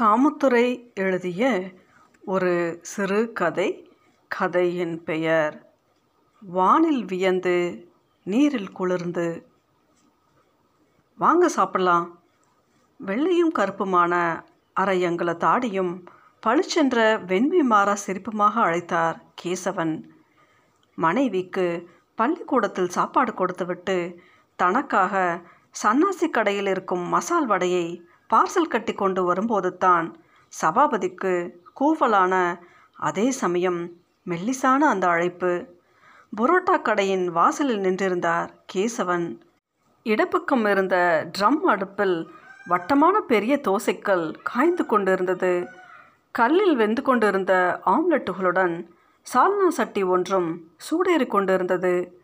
காமத்துறை எழுதிய ஒரு சிறுகதை கதையின் பெயர் வானில் வியந்து நீரில் குளிர்ந்து வாங்க சாப்பிடலாம். வெள்ளையும் கருப்புமான அரை தாடியும் பளிச்சென்ற வெண்மை மாறா சிரிப்புமாக அழைத்தார் கேசவன். மனைவிக்கு பள்ளிக்கூடத்தில் சாப்பாடு கொடுத்துவிட்டு தனக்காக சன்னாசி கடையில் இருக்கும் மசால் வடையை பார்சல் கட்டி கொண்டு வரும்போது தான் சபாபதிக்கு கூவலான அதே சமயம் மெல்லிசான அந்த அழைப்பு. புரோட்டா கடையின் வாசலில் நின்றிருந்தார் கேசவன். இடப்பக்கம் இருந்த ட்ரம் அடுப்பில் வட்டமான பெரிய தோசைக்கல் காய்ந்து கொண்டிருந்தது. கல்லில் வெந்து கொண்டிருந்த ஆம்லெட்டுகளுடன் சால்னா சட்டி ஒன்றும் சூடேறி கொண்டிருந்தது.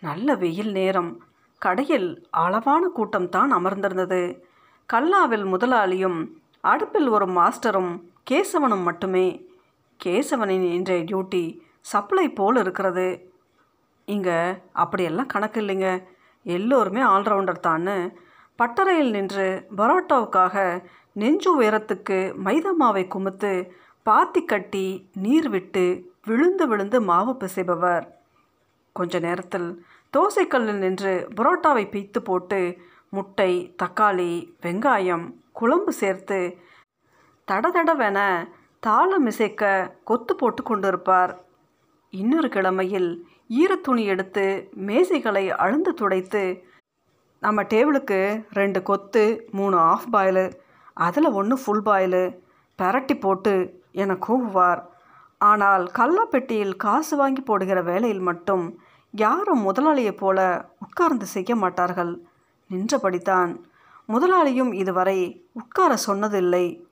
நல்ல வெயில் நேரம். கடையில் அளவான கூட்டம்தான் அமர்ந்திருந்தது. கல்லாவில் முதலாளியும் அடுப்பில் ஒரு மாஸ்டரும் கேசவனும் மட்டுமே. கேசவனின் இன்றைய டியூட்டி சப்ளை போல் இருக்கிறது. இங்கே அப்படியெல்லாம் கணக்கு இல்லைங்க. எல்லோருமே ஆல்ரவுண்டர் தான்னு. பட்டறையில் நின்று பரோட்டாவுக்காக நெஞ்சு உயரத்துக்கு மைதா மாவை குமுத்து பாத்தி கட்டி நீர் விட்டு விழுந்து விழுந்து மாவு பிசைபவர். கொஞ்ச நேரத்தில் தோசைக்கல்லில் நின்று புரோட்டாவை பீத்து போட்டு முட்டை தக்காளி வெங்காயம் குழம்பு சேர்த்து தடதடவென தாளம் இசைக்க கொத்து போட்டு கொண்டிருப்பார். இன்னொரு கிழமையில் ஈரத்துணி எடுத்து மேசைகளை அழுந்து துடைத்து நம்ம டேபிளுக்கு ரெண்டு கொத்து மூணு ஆஃப் பாயிலு அதில் ஒன்று ஃபுல் பாயிலு பரட்டி போட்டு என கூவுவார். ஆனால் கல்லாப்பெட்டியில் காசு வாங்கி போடுகிற வேலையில் மட்டும் யாரும் முதலாளியைப் போல உட்கார்ந்து செய்ய மாட்டார்கள். நின்றபடித்தான் முதலாளியும் இதுவரை உட்கார சொன்னதில்லை.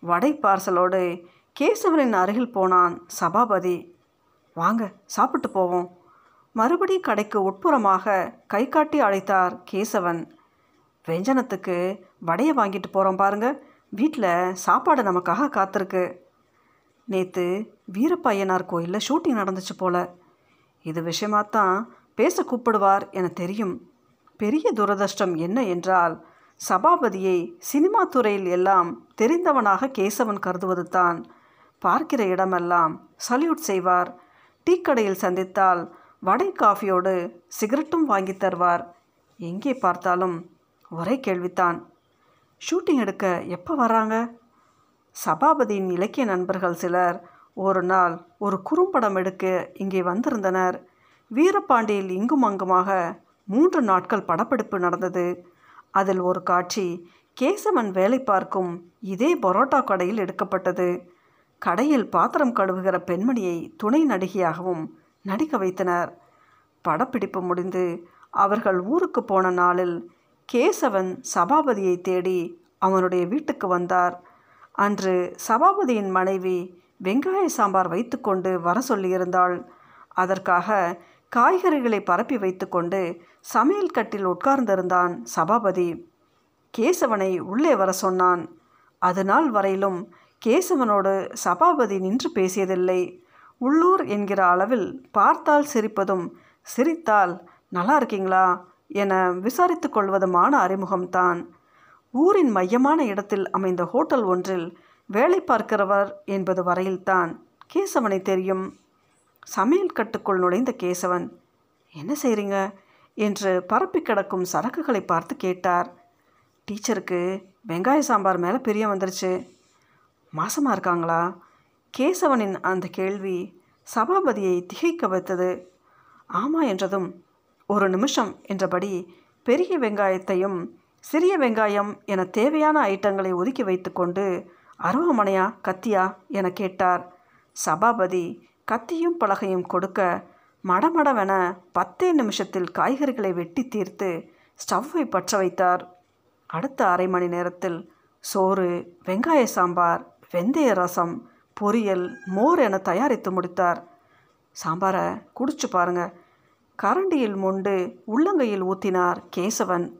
வடை பார்சலோடு கேசவனின் அருகில் போனான் சபாபதி. வாங்க சாப்பிட்டு போவோம். மறுபடி கடைக்கு உட்புறமாக கை காட்டி அழைத்தார் கேசவன். வெஞ்சனத்துக்கு வடையை வாங்கிட்டு போகிறோம் பாருங்க. வீட்டில் சாப்பாடு நமக்காக காத்திருக்கு. நேற்று வீரப்பையனார் கோயிலில் ஷூட்டிங் நடந்துச்சு போல. இது விஷயமாத்தான் பேச கூப்பிடுவார் என தெரியும். பெரிய துரதிர்ஷ்டம் என்ன என்றால் சபாபதியை சினிமா துறையில் எல்லாம் தெரிந்தவனாக கேசவன் கருதுவது தான். பார்க்கிற இடமெல்லாம் சல்யூட் செய்வார். டீ கடையில் சந்தித்தால் வடை காஃபியோடு சிகரெட்டும் வாங்கி தருவார். எங்கே பார்த்தாலும் ஒரே கேள்வித்தான். ஷூட்டிங் எடுக்க எப்போ வராங்க? சபாபதியின் இலக்கிய நண்பர்கள் சிலர் ஒரு நாள் ஒரு குறும்படம் எடுக்க இங்கே வந்திருந்தனர். வீரபாண்டியில் இங்கும் அங்குமாக மூன்று நாட்கள் படப்பிடிப்பு நடந்தது. அதில் ஒரு காட்சி கேசவன் வேலை பார்க்கும் இதே பரோட்டா கடையில் எடுக்கப்பட்டது. கடையில் பாத்திரம் கழுவுகிற பெண்மணியை துணை நடிகையாகவும் நடிக்க வைத்தனர். படப்பிடிப்பு முடிந்து அவர்கள் ஊருக்கு போன நாளில் கேசவன் சபாபதியை தேடி அவனுடைய வீட்டுக்கு வந்தார். அன்று சபாபதியின் மனைவி வெங்காய சாம்பார் வைத்துக்கொண்டு வர சொல்லியிருந்தாள். அதற்காக காய்கறிகளை பரப்பி வைத்துக்கொண்டு சமையல் கட்டில் உட்கார்ந்திருந்தான் சபாபதி. கேசவனை உள்ளே வர சொன்னான். அது நாள் வரையிலும் கேசவனோடு சபாபதி நின்று பேசியதில்லை. உள்ளூர் என்கிற அளவில் பார்த்தால் சிரிப்பதும் சிரித்தால் நல்லா இருக்கீங்களா என விசாரித்து கொள்வதுமான அறிமுகம்தான். ஊரின் மையமான இடத்தில் அமைந்த ஹோட்டல் ஒன்றில் வேலை பார்க்கிறவர் என்பது வரையில்தான் கேசவனை தெரியும். சமையல் கட்டுக்குள் நுழைந்த கேசவன் என்ன செய்கிறீங்க என்று பரப்பி கிடக்கும் சரக்குகளை பார்த்து கேட்டார். டீச்சருக்கு வெங்காய சாம்பார் மேலே பிரியம் வந்துருச்சு. மாசமாக இருக்காங்களா? கேசவனின் அந்த கேள்வி சபாபதியை திகைக்க வைத்தது. ஆமாம் என்றதும் ஒரு நிமிஷம் என்றபடி பெரிய வெங்காயத்தையும் சிறிய வெங்காயம் என தேவையான ஐட்டங்களை ஒதுக்கி வைத்துக்கொண்டு அருவமனையா கத்தியா? என கேட்டார். சபாபதி கத்தியும் பலகையும் கொடுக்க மடமடவென பத்தே நிமிஷத்தில் காய்கறிகளை வெட்டி தீர்த்து ஸ்டவ்வை பற்ற வைத்தார். அடுத்த அரை மணி நேரத்தில் சோறு வெங்காய சாம்பார் வெந்தய ரசம் பொரியல் மோர் என தயாரித்து முடித்தார். சாம்பாரை குடிச்சு பாருங்க. கரண்டியில் மொண்டு உள்ளங்கையில் ஊத்தினார் கேசவன்.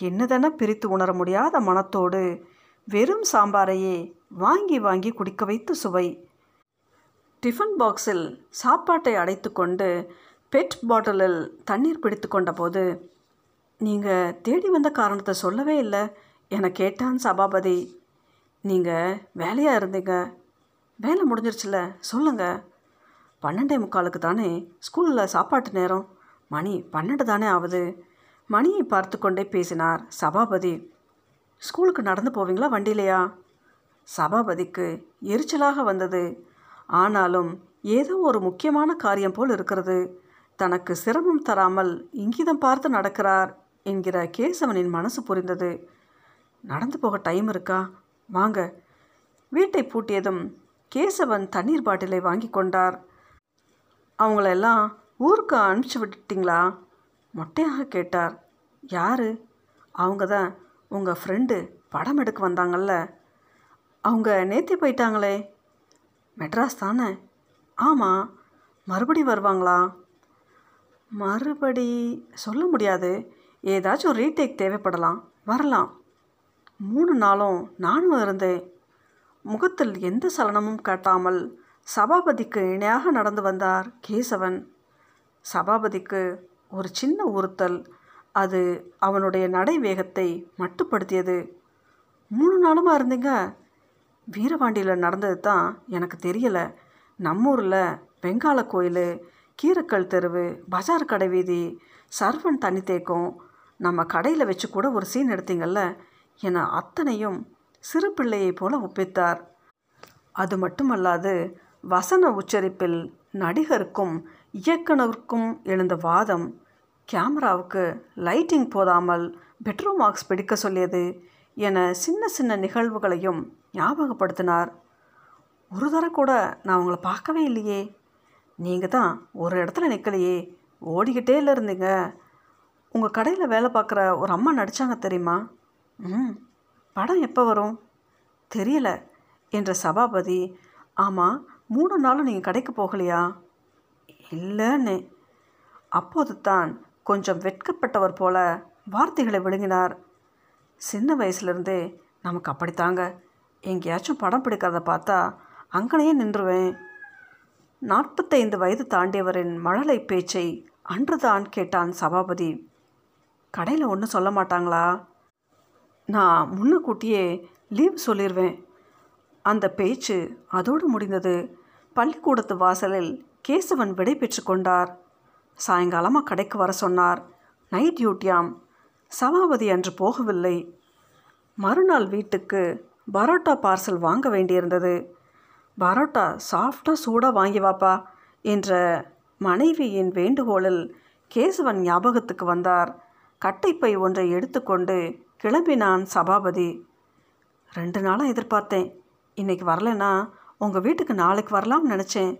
என்னதென பிரித்து உணர முடியாத மனத்தோடு வெறும் சாம்பாரையே வாங்கி வாங்கி குடிக்க வைத்து சுவை. டிஃபன் பாக்ஸில் சாப்பாட்டை அடைத்து கொண்டு பெட் பாட்டிலில் தண்ணீர் பிடித்து கொண்டபோது நீங்கள் தேடி வந்த காரணத்தை சொல்லவே இல்லை என கேட்டான் சபாபதி. நீங்கள் வேலையாக இருந்தீங்க. வேலை முடிஞ்சிருச்சுல. சொல்லுங்கள் பன்னெண்டே முக்காலுக்கு தானே ஸ்கூலில் சாப்பாட்டு நேரம். மணி பன்னெண்டு தானே ஆகுது மணியை பார்த்து கொண்டே பேசினார் சபாபதி. ஸ்கூலுக்கு நடந்து போவீங்களா வண்டியிலையா சபாபதிக்கு எரிச்சலாக வந்தது. ஆனாலும் ஏதோ ஒரு முக்கியமான காரியம் போல் இருக்கிறது. தனக்கு சிரமம் தராமல் இங்கிதம் பார்த்து நடக்கிறார் என்கிற கேசவனின் மனசு புரிந்தது. நடந்து போக டைம் இருக்கா? வாங்க. வீட்டை பூட்டியதும் கேசவன் தண்ணீர் பாட்டிலை வாங்கி கொண்டார். அவங்களெல்லாம் ஊருக்கு அனுப்பிச்சி விட்டுட்டிங்களா? மொட்டையாக கேட்டார். யார்? அவங்க தான் உங்கள் ஃப்ரெண்டு படம் எடுக்க வந்தாங்கல்ல. அவங்க நேத்தி போயிட்டாங்களே. மெட்ராஸ் தானே? ஆமாம் மறுபடி வருவாங்களா? மறுபடி சொல்ல முடியாது. ஏதாச்சும் ரீடேக் தேவைப்படலாம். வரலாம். மூணு நாளும் நானும் இருந்தேன். முகத்தில் எந்த சலனமும் காட்டாமல் சபாபதிக்கு இணையாக நடந்து வந்தார் கேசவன். சபாபதிக்கு ஒரு சின்ன உறுத்தல். அது அவனுடைய நடை வேகத்தை மட்டுப்படுத்தியது. மூணு நாளுமா இருந்தீங்க? வீரபாண்டியில் நடந்தது தான் எனக்கு தெரியலை. நம்ம ஊரில் வெங்கால கோயில் கீரக்கல் தெருவு பஜார் கடை வீதி சர்வன் தண்ணி தேக்கம் நம்ம கடையில் வச்சு கூட ஒரு சீன் எடுத்தீங்கல்ல என அத்தனையும் சிறு பிள்ளையைப் போல ஒப்பித்தார். அது மட்டுமல்லாது வசன உச்சரிப்பில் நடிகருக்கும் இயக்குனருக்கும் எழுந்த வாதம் கேமராவுக்கு லைட்டிங் போதாமல் பெட்ரூம் மார்க்ஸ் பிடிக்க சொல்லியது என சின்ன சின்ன நிகழ்வுகளையும் ஞாபகப்படுத்தினார். ஒரு தடவை கூட நான் உங்களை பார்க்கவே இல்லையே. நீங்கள் தான் ஒரு இடத்துல நிற்கலையே ஓடிக்கிட்டே இல்லை இருந்தீங்க. உங்கள் கடையில் வேலை பார்க்குற ஒரு அம்மா நடித்தாங்க தெரியுமா? ம் படம் எப்போ வரும்? தெரியல என்ற சபாபதி. ஆமாம் மூணு நாளும் நீங்கள் கடைக்கு போகலையா? இல்லைன்னு. அப்போது தான் கொஞ்சம் வெட்கப்பட்டவர் போல வார்த்தைகளை விழுங்கினார். சின்ன வயசுலேருந்தே நமக்கு அப்படித்தாங்க. எங்கேயாச்சும் படம் பிடிக்கிறத பார்த்தா அங்கனையே நின்றுவேன். நாற்பத்தைந்து வயது தாண்டியவரின் மழலை பேச்சை அன்றுதான் கேட்டான் சபாபதி. கடையில் ஒன்றும் சொல்ல மாட்டாங்களா? நான் முன்னக்கூட்டியே லீவ் சொல்லிடுவேன் அந்த பேச்சு அதோடு முடிந்தது. பள்ளிக்கூடத்து வாசலில் கேசவன் விடை பெற்று கொண்டார். சாயங்காலமாக கடைக்கு வர சொன்னார். நைட் டியூட்டியாம். சபாபதி அன்று போகவில்லை. மறுநாள் வீட்டுக்கு பரோட்டா பார்சல் வாங்க வேண்டியிருந்தது. பரோட்டா சாஃப்டாக சூடாக வாங்கி வாப்பா என்ற மனைவியின் வேண்டுகோளில் கேசவன் ஞாபகத்துக்கு வந்தார். கட்டைப்பை ஒன்றை எடுத்துக்கொண்டு கிளம்பினான் சபாபதி. ரெண்டு நாளாக எதிர்பார்த்தேன். இன்னைக்கு வரலைன்னா உங்கள் வீட்டுக்கு நாளைக்கு வரலாம்னு நினச்சேன்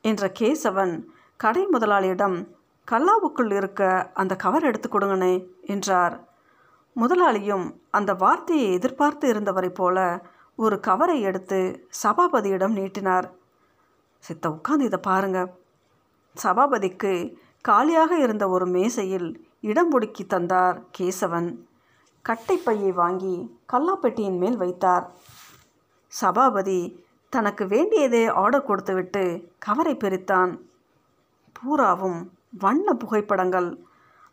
என்ற கேசவன் கடை முதலாளியிடம் கல்லாவுக்குள் இருக்க அந்த கவர் எடுத்து கொடுங்கனே என்றார். முதலாளியும் அந்த வார்த்தையை எதிர்பார்த்து இருந்தவரைப் போல ஒரு கவரை எடுத்து சபாபதியிடம் நீட்டினார். சித்த உட்காந்து இதை பாருங்க. சபாபதிக்கு காலியாக இருந்த ஒரு மேசையில் இடம் ஒடுக்கி தந்தார் கேசவன். கட்டைப்பையை வாங்கி கல்லாப்பெட்டியின் மேல் வைத்தார். சபாபதி தனக்கு வேண்டியதே ஆர்டர் கொடுத்துவிட்டு கவரை பிரித்தான். பூராவும் வண்ண புகைப்படங்கள்.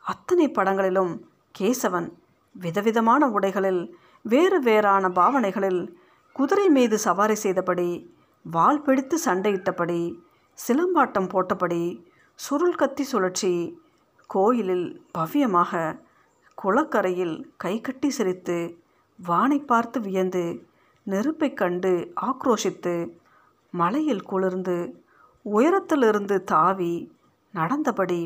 அத்தனை படங்களிலும் கேசவன் விதவிதமான உடைகளில் வேறு வேறான பாவனைகளில் குதிரை மீது சவாரி செய்தபடி வாள் பிடித்து சண்டையிட்டபடி சிலம்பாட்டம் போட்டபடி சுருள் கத்தி சுழற்சி கோயிலில் பவ்யமாக குளக்கரையில் கைகட்டி சிரித்து வானை பார்த்து வியந்து நெருப்பைக் கண்டு ஆக்ரோஷித்து மலையில் குளிர்ந்து உயரத்திலிருந்து தாவி நடந்தபடி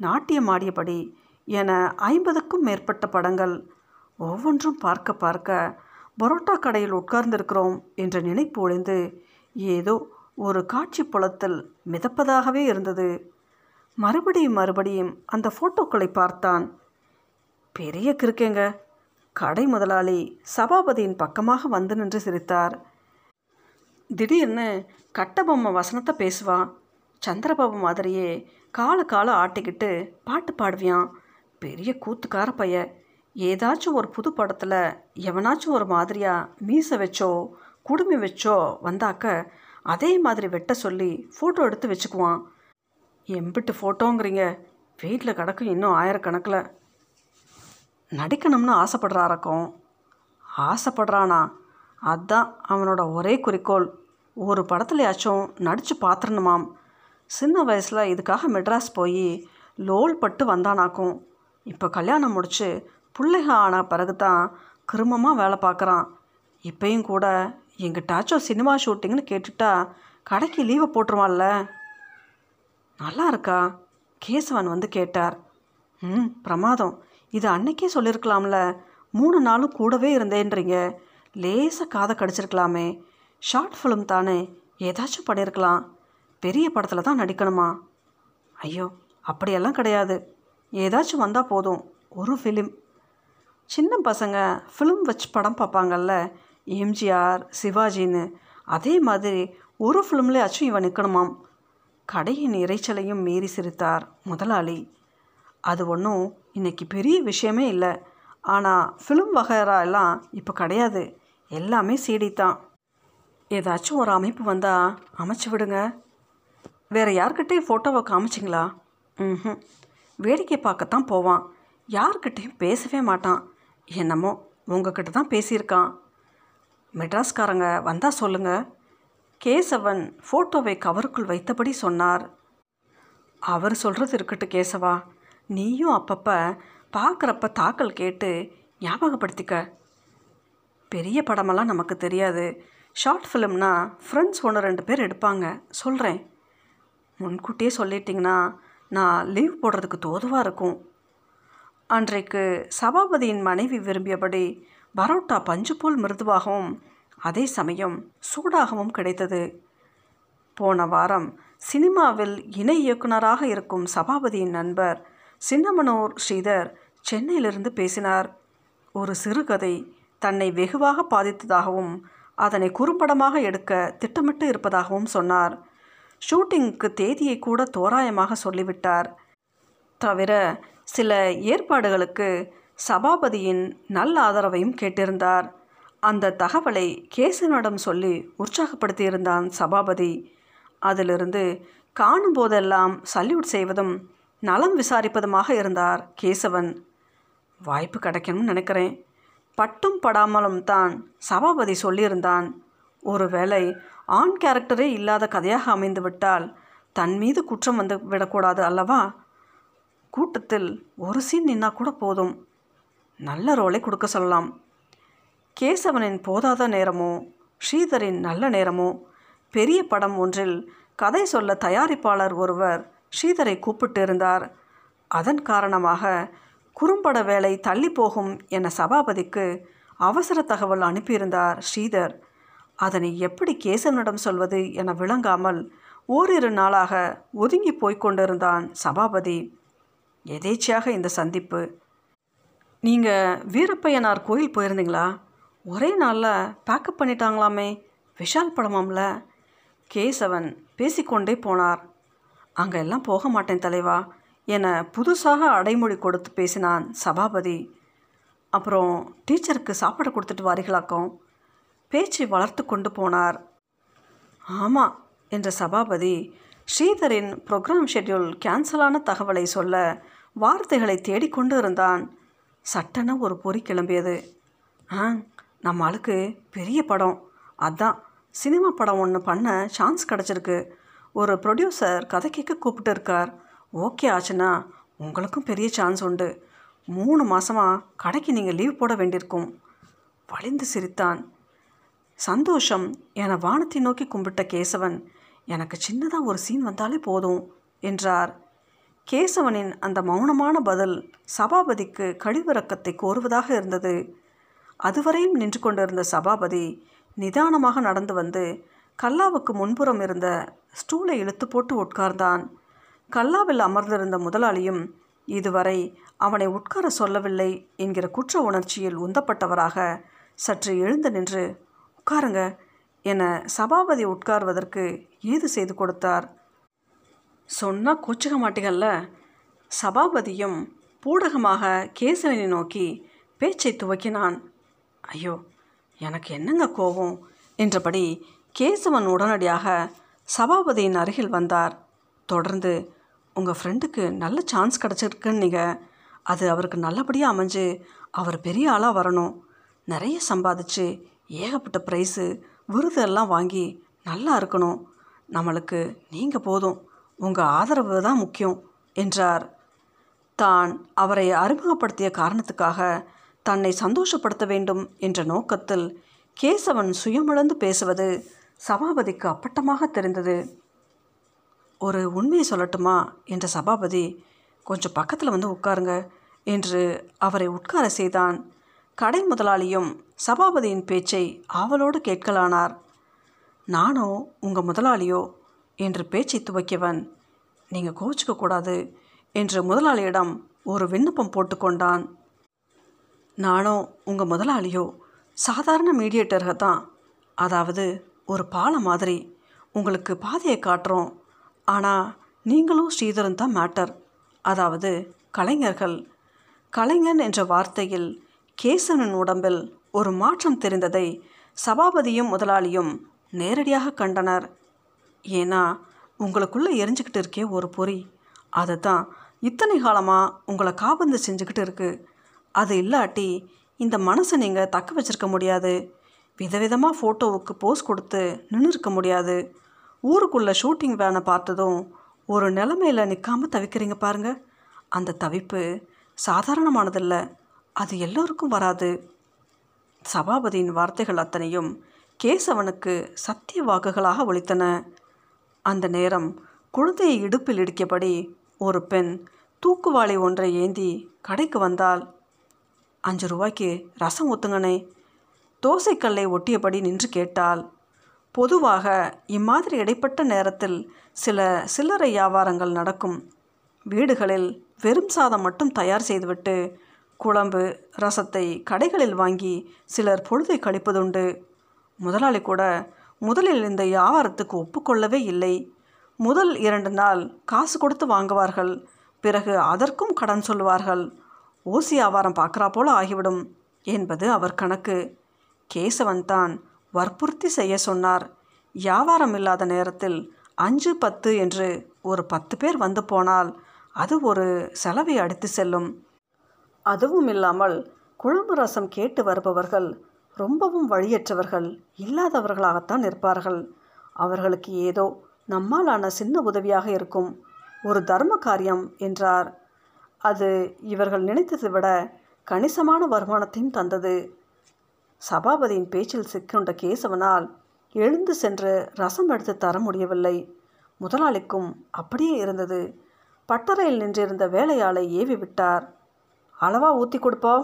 நாட்டியமாடியபடி என ஐம்பதுக்கும் மேற்பட்ட படங்கள் ஒவ்வொன்றும் பார்க்க பார்க்க பரோட்டா கடையில் உட்கார்ந்திருக்கிறோம் என்ற நினைப்பு ஒழிந்து ஏதோ ஒரு காட்சி புலத்தில் மிதப்பதாகவே இருந்தது. மறுபடியும் மறுபடியும் அந்த ஃபோட்டோக்களை பார்த்தான். பெரிய கிருக்கேங்க கடை முதலாளி சபாபதியின் பக்கமாக வந்து நின்று சிரித்தார். திடீர்னு கட்டபொம்மை வசனத்தை பேசுவான். சந்திரபாபு மாதிரியே கால காலம் ஆட்டிக்கிட்டு பாட்டு பாடுவியான் பெரிய கூத்துக்கார பைய. ஏதாச்சும் ஒரு புது படத்தில் எவனாச்சும் ஒரு மாதிரியாக மீசை வச்சோ குடுமி வச்சோ வந்தாக்க அதே மாதிரி வெட்ட சொல்லி ஃபோட்டோ எடுத்து வச்சுக்குவான். எம்பிட்டு ஃபோட்டோங்கிறீங்க வீட்டில் கிடக்கும் இன்னும் ஆயிரக்கணக்கில். நடிக்கணும்னு ஆசைப்படுறாரக்கும் ஆசைப்படுறானா. அதுதான் அவனோட ஒரே குறிக்கோள். ஒரு படத்துலையாச்சும் நடித்து பார்த்துடணுமாம் சின்ன வயசில் இதுக்காக மெட்ராஸ் போய் லோல் பட்டு வந்தானாக்கும். இப்போ கல்யாணம் முடிச்சு பிள்ளைக ஆன பிறகு தான் கிருமமாக வேலை பார்க்குறான். இப்பயும் கூட எங்கிட்டாச்சும் சினிமா ஷூட்டிங்னு கேட்டுட்டா கடைக்கு லீவை போட்டுருவான்ல. நல்லா இருக்கா? கேசவன் வந்து கேட்டார். ம் பிரமாதம். இது அன்னைக்கே சொல்லியிருக்கலாம்ல மூணு நாளும் கூடவே இருந்தேன்றீங்க. லேசாக காதை கடிச்சிருக்கலாமே. ஷார்ட் ஃபிலிம் தானே. ஏதாச்சும் பண்ணியிருக்கலாம் பெரிய படத்தில் தான் நடிக்கணுமா? ஐயோ அப்படியெல்லாம் கிடையாது. ஏதாச்சும் வந்தால் போதும். ஒரு ஃபிலிம் சின்ன பசங்க ஃபிலிம் வச்சு படம் பார்ப்பாங்கல்ல? எம்ஜிஆர் சிவாஜின்னு. அதே மாதிரி ஒரு ஃபிலிம்லேயாச்சும் இவன் நிற்கணுமாம் கடையின் இறைச்சலையும் மீறி சிரித்தார் முதலாளி. அது ஒன்றும் இன்னைக்கு பெரிய விஷயமே இல்லை. ஆனால் ஃபிலிம் வகைரா எல்லாம் இப்போ கிடையாது. எல்லாமே சிடி தான் ஏதாச்சும் ஒரு அமைப்பு வந்தால் அமைச்சு விடுங்க. வேறு யார்கிட்டையும் ஃபோட்டோவை காமிச்சிங்களா? ம் வேடிக்கை பார்க்கத்தான் போவான். யார்கிட்டையும் பேசவே மாட்டான். என்னமோ உங்ககிட்ட தான் பேசியிருக்கான். மெட்ராஸ்காரங்க வந்தால் சொல்லுங்கள் கேசவன் ஃபோட்டோவை கவருக்குள் வைத்தபடி சொன்னார். அவர் சொல்கிறது இருக்கட்டும் கேசவா. நீயும் அப்பப்போ பார்க்குறப்ப தாக்கல் கேட்டு ஞாபகப்படுத்திக்க. பெரிய படமெல்லாம் நமக்கு தெரியாது. ஷார்ட் ஃபிலிம்னா ஃப்ரெண்ட்ஸ் ஒன்று ரெண்டு பேர் எடுப்பாங்க. சொல்கிறேன் முன்கூட்டியே சொல்லிட்டிங்கன்னா நான் லீவ் போடுறதுக்கு தோதுவாக இருக்கும். அன்றைக்கு சபாபதியின் மனைவி விரும்பியபடி பரோட்டா பஞ்சு போல் மிருதுவாகவும் அதே சமயம் சூடாகவும் கிடைத்தது. போன வாரம் சினிமாவில் இணை இயக்குனராக இருக்கும் சபாபதியின் நண்பர் சின்னமனூர் ஸ்ரீதர் சென்னையிலிருந்து பேசினார். ஒரு சிறுகதை தன்னை வெகுவாக பாதித்ததாகவும் அதனை குறும்படமாக எடுக்க திட்டமிட்டு இருப்பதாகவும் சொன்னார். ஷூட்டிங்க்கு தேதியை கூட தோராயமாக சொல்லிவிட்டார். தவிர சில ஏற்பாடுகளுக்கு சபாபதியின் நல்ல ஆதரவையும் கேட்டிருந்தார். அந்த தகவலை கேசவனிடம் சொல்லி உற்சாகப்படுத்தியிருந்தான் சபாபதி. அதிலிருந்து காணும் போதெல்லாம் சல்யூட் செய்வதும் நலம் விசாரிப்பதுமாக இருந்தார் கேசவன். வாய்ப்பு கிடைக்கணும்னு நினைக்கிறேன். பட்டும் படாமலும் தான் சபாபதி சொல்லியிருந்தான். ஒருவேளை ஆண் கேரக்டரே இல்லாத கதையாக அமைந்துவிட்டால் தன் மீது குற்றம் வந்து விடக்கூடாது அல்லவா? கூட்டத்தில் ஒரு சீன் நின்னா கூட போதும். நல்ல ரோலை கொடுக்க சொல்லலாம். கேசவனின் போதாத நேரமோ ஸ்ரீதரின் நல்ல நேரமோ பெரிய படம் ஒன்றில் கதை சொல்ல தயாரிப்பாளர் ஒருவர் ஸ்ரீதரை கூப்பிட்டு இருந்தார். அதன் காரணமாக குறும்பட வேலை தள்ளி போகும் என சபாபதிக்கு அவசர தகவல் அனுப்பியிருந்தார் ஸ்ரீதர். அதனை எப்படி கேசவனிடம் சொல்வது என விளங்காமல் ஓரிரு நாளாக ஒதுங்கி போய்க் கொண்டிருந்தான் சபாபதி. எதேச்சையாக இந்த சந்திப்பு? நீங்கள் வீரப்பையனார் கோயில் போயிருந்தீங்களா? ஒரே நாளில் பேக்கப் பண்ணிட்டாங்களாமே விஷால் படமாம்ல கேசவன் பேசிக்கொண்டே போனார். அங்கே எல்லாம் போக மாட்டேன் தலைவா என புதுசாக அடைமொழி கொடுத்து பேசினான் சபாபதி. அப்புறம் டீச்சருக்கு சாப்பாடு கொடுத்துட்டு வாரிகளாக்கும். பேச்சை வளர்த்து கொண்டு போனார். ஆமாம் என்ற சபாபதி ஸ்ரீதரின் ப்ரோக்ராம் ஷெட்யூல் கேன்சலான தகவலை சொல்ல வார்த்தைகளை தேடிக்கொண்டு இருந்தான். சட்டென ஒரு பொறி கிளம்பியது. ஆ நம்ம ஆளுக்கு பெரிய படம். அதான் சினிமா படம் ஒன்று பண்ண சான்ஸ் கிடச்சிருக்கு. ஒரு ப்ரொடியூசர் கதை கேட்க கூப்பிட்டு இருக்கார். ஓகே ஆச்சுன்னா உங்களுக்கும் பெரிய சான்ஸ் உண்டு. மூணு மாதமாக கடைக்கு நீங்கள் லீவ் போட வேண்டியிருக்கும். வலிந்து சிரித்தான். சந்தோஷம். என வானத்தை நோக்கி கும்பிட்ட கேசவன் எனக்கு சின்னதாக ஒரு சீன் வந்தாலே போதும் என்றார். கேசவனின் அந்த மௌனமான பதில் சபாபதிக்கு கழிவிறக்கத்தை கோருவதாக இருந்தது. அதுவரையும் நின்று கொண்டிருந்த சபாபதி நிதானமாக நடந்து வந்து கல்லாவுக்கு முன்புறம் இருந்த ஸ்டூலை இழுத்து போட்டு உட்கார்ந்தான். கல்லாவில் அமர்ந்திருந்த முதலாளியும் இதுவரை அவனை உட்கார சொல்லவில்லை என்கிற குற்ற உணர்ச்சியில் உந்தப்பட்டவராக சற்று எழுந்து நின்று உட்காருங்க. என சபாபதி உட்கார்வதற்கு ஏது செய்து கொடுத்தார். சொன்னால் கோச்சுக்க மாட்டீங்கல்ல? சபாபதியும் பூடகமாக கேசவனை நோக்கி பேச்சை துவக்கினான். ஐயோ எனக்கு என்னங்க கோபம்? என்றபடி கேசவன் உடனடியாக சபாபதியின் அருகில் வந்தார். தொடர்ந்து உங்கள் ஃப்ரெண்டுக்கு நல்ல சான்ஸ் கிடச்சிருக்குன்னு நீங்கள் அது அவருக்கு நல்லபடியாக அமைஞ்சு அவர் பெரிய ஆளாக வரணும். நிறைய சம்பாதிச்சு ஏகப்பட்ட ப்ரைஸு விருது எல்லாம் வாங்கி நல்லா இருக்கணும். நம்மளுக்கு நீங்கள் போதும். உங்கள் ஆதரவு தான் முக்கியம் என்றார். தான் அவரை அறிமுகப்படுத்திய காரணத்துக்காக தன்னை சந்தோஷப்படுத்த வேண்டும் என்ற நோக்கத்தில் கேசவன் சுயமிழந்து பேசுவது சபாபதிக்கு அப்பட்டமாக தெரிந்தது. ஒரு உண்மையை சொல்லட்டுமா? என்ற சபாபதி கொஞ்சம் பக்கத்தில் வந்து உட்காருங்க என்று அவரை உட்கார செய்தான். கடை முதலாளியும் சபாபதியின் பேச்சை ஆவலோடு கேட்கலானார். நானோ உங்கள் முதலாளியோ? என்று பேச்சை துவக்கியவன் நீங்கள் கோச்சிக்க கூடாது என்று முதலாளியிடம் ஒரு விண்ணப்பம் போட்டுக்கொண்டான் நானோ உங்கள் முதலாளியோ? சாதாரண மீடியேட்டர்கள் தான். அதாவது ஒரு பாலம் மாதிரி. உங்களுக்கு பாதையை காட்டுறோம். ஆனால் நீங்களும் ஸ்ரீதரன் தான் மேட்டர். அதாவது கலைஞர்கள். கலைஞன் என்ற வார்த்தையில் கேசவனின் உடம்பில் ஒரு மாற்றம் தெரிந்ததை சபாபதியும் முதலாளியும் நேரடியாக கண்டனர். ஏன்னா உங்களுக்குள்ளே எரிஞ்சுக்கிட்டு இருக்கே ஒரு பொறி. அதை தான் இத்தனை காலமாக உங்களை காபந்து செஞ்சுக்கிட்டு இருக்கு. அது இல்லாட்டி இந்த மனசை நீங்கள் தக்க வச்சிருக்க முடியாது. விதவிதமாக ஃபோட்டோவுக்கு போஸ் கொடுத்து நின்று இருக்க முடியாது. ஊருக்குள்ளே ஷூட்டிங் வேனை பார்த்ததும் ஒரு நிலமையில் நிற்காமல் தவிக்கிறீங்க பாருங்க. அந்த தவிப்பு சாதாரணமானதில்ல. அது எல்லோருக்கும் வராது. சபாபதியின் வார்த்தைகள் அத்தனையும் கேசவனுக்கு சத்திய வாக்குகளாக ஒழித்தன அந்த நேரம் குழந்தையை இடுப்பில் இடிக்கபடி ஒரு பெண் தூக்குவாளி ஒன்றை ஏந்தி கடைக்கு வந்தால் அஞ்சு ரூபாய்க்கு ரசம் ஊற்றுங்கண்ணே தோசைக்கல்லை ஒட்டியபடி நின்று கேட்டாள். பொதுவாக இம்மாதிரி இடைப்பட்ட நேரத்தில் சில சில்லறை வியாபாரங்கள் நடக்கும். வீடுகளில் வெறும் சாதம் மட்டும் தயார் செய்துவிட்டு குழம்பு ரசத்தை கடைகளில் வாங்கி சிலர் பொழுதை கழிப்பதுண்டு. முதலாளி கூட முதலில் இந்த வியாபாரத்துக்கு ஒப்புக்கொள்ளவே இல்லை. முதல் இரண்டு நாள் காசு கொடுத்து வாங்குவார்கள். பிறகு அதற்கும் கடன் சொல்லுவார்கள். ஓசி வியாபாரம் பார்க்குறா போல ஆகிவிடும் என்பது அவர் கணக்கு. கேசவன் தான் வற்புறுத்தி செய்ய சொன்னார். வியாபாரம் இல்லாத நேரத்தில் அஞ்சு பத்து என்று ஒரு பத்து பேர் வந்து போனால் அது ஒரு செலவை அடித்து செல்லும். அதுவும் இல்லாமல் குழம்பு ரசம் கேட்டு வருபவர்கள் ரொம்பவும் வழியற்றவர்கள் இல்லாதவர்களாகத்தான் இருப்பார்கள். அவர்களுக்கு ஏதோ நம்மாலான சின்ன உதவியாக இருக்கும் ஒரு தர்ம காரியம் என்றார். அது இவர்கள் நினைத்ததை விட கணிசமான வருமானத்தையும் தந்தது. சபாபதியின் பேச்சில் சிக்கொண்ட கேசவனால் எழுந்து சென்று ரசம் எடுத்து தர முடியவில்லை. முதலாளிக்கும் அப்படியே இருந்தது. பட்டறையில் நின்றிருந்த வேலையாளை ஏவி விட்டார். அளவாக ஊற்றி கொடுப்பா?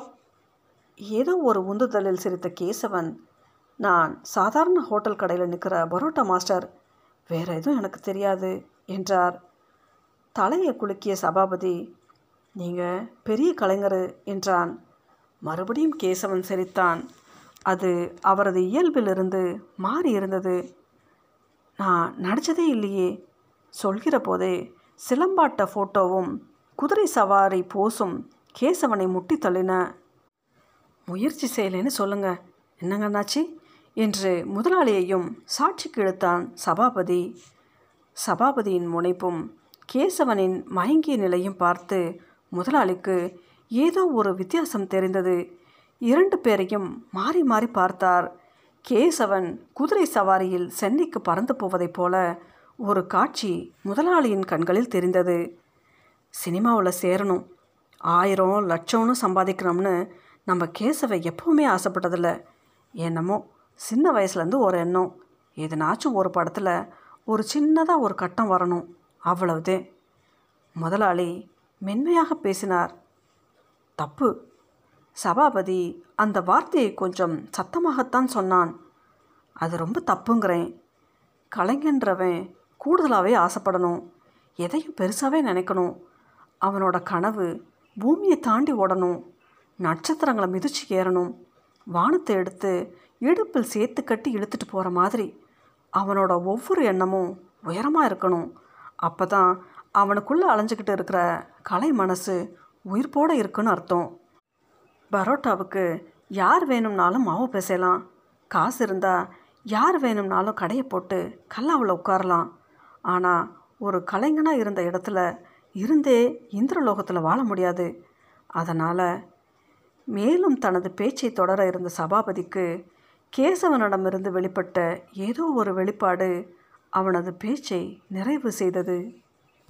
ஏதோ ஒரு உந்துதலில் சிரித்த கேசவன். நான் சாதாரண ஹோட்டல் கடையில் நிற்கிற பரோட்டா மாஸ்டர். வேற எதுவும் எனக்கு தெரியாது என்றார். தலையை குலுக்கிய சபாபதி. நீங்கள் பெரிய கலைஞர் என்றான். மறுபடியும் கேசவன் சிரித்தான். அது அவரது இயல்பிலிருந்து மாறி இருந்தது. நான் நடித்ததே இல்லையே சொல்கிற போதே சிலம்பாட்ட ஃபோட்டோவும் குதிரை சவாரி போஸும் கேசவனை முட்டி தள்ளின. முயற்சி செய்யலைன்னு சொல்லுங்க. என்னங்க அண்ணாச்சி? என்று முதலாளியையும் சாட்சிக்கு இழுத்தான் சபாபதி. சபாபதியின் முனைப்பும் கேசவனின் மயங்கிய நிலையும் பார்த்து முதலாளிக்கு ஏதோ ஒரு வித்தியாசம் தெரிந்தது. இரண்டு பேரையும் மாறி மாறி பார்த்தார். கேசவன் குதிரை சவாரியில் சென்னைக்கு பறந்து போவதைப் போல ஒரு காட்சி முதலாளியின் கண்களில் தெரிந்தது. சினிமாவில் சேரணும். ஆயிரம் லட்சம்னு சம்பாதிக்கணும்னு நம்ம கேசவை எப்போவுமே ஆசைப்பட்டதில்ல. என்னமோ சின்ன வயசுலேருந்து ஒரு எண்ணம். எதுனாச்சும் ஒரு படத்தில் ஒரு சின்னதாக ஒரு கட்டம் வரணும். அவ்வளவுதே. முதலாளி மென்மையாக பேசினார். தப்பு. சபாபதி அந்த வார்த்தையை கொஞ்சம் சத்தமாகத்தான் சொன்னான். அது ரொம்ப தப்புங்கிறேன். கலைஞன்றவன் கூடுதலாகவே ஆசைப்படணும். எதையும் பெருசாகவே நினைக்கணும். அவனோட கனவு பூமியை தாண்டி ஓடணும். நட்சத்திரங்களை மிதிச்சு ஏறணும். வானத்தை எடுத்து இடுப்பில் சேர்த்து கட்டி இழுத்துட்டு போகிற மாதிரி அவனோட ஒவ்வொரு எண்ணமும் உயரமாக இருக்கணும். அப்போ தான் அவனுக்குள்ளே அலைஞ்சிக்கிட்டு இருக்கிற கலை மனசு உயிர்ப்போடு இருக்குன்னு அர்த்தம். பரோட்டாவுக்கு யார் வேணும்னாலும் மாவு பேசலாம் காசு இருந்தால் யார் வேணும்னாலும் கடையை போட்டு கல்லாவில் உட்காரலாம். ஆனால் ஒரு கலைஞனாக இருந்த இடத்துல இருந்தே இந்திரலோகத்தில் வாழ முடியாது. அதனால் மேலும் தனது பேச்சை தொடர இருந்த சபாபதிக்கு கேசவனிடமிருந்து வெளிப்பட்ட ஏதோ ஒரு வெளிப்பாடு அவனது பேச்சை நிறைவு செய்தது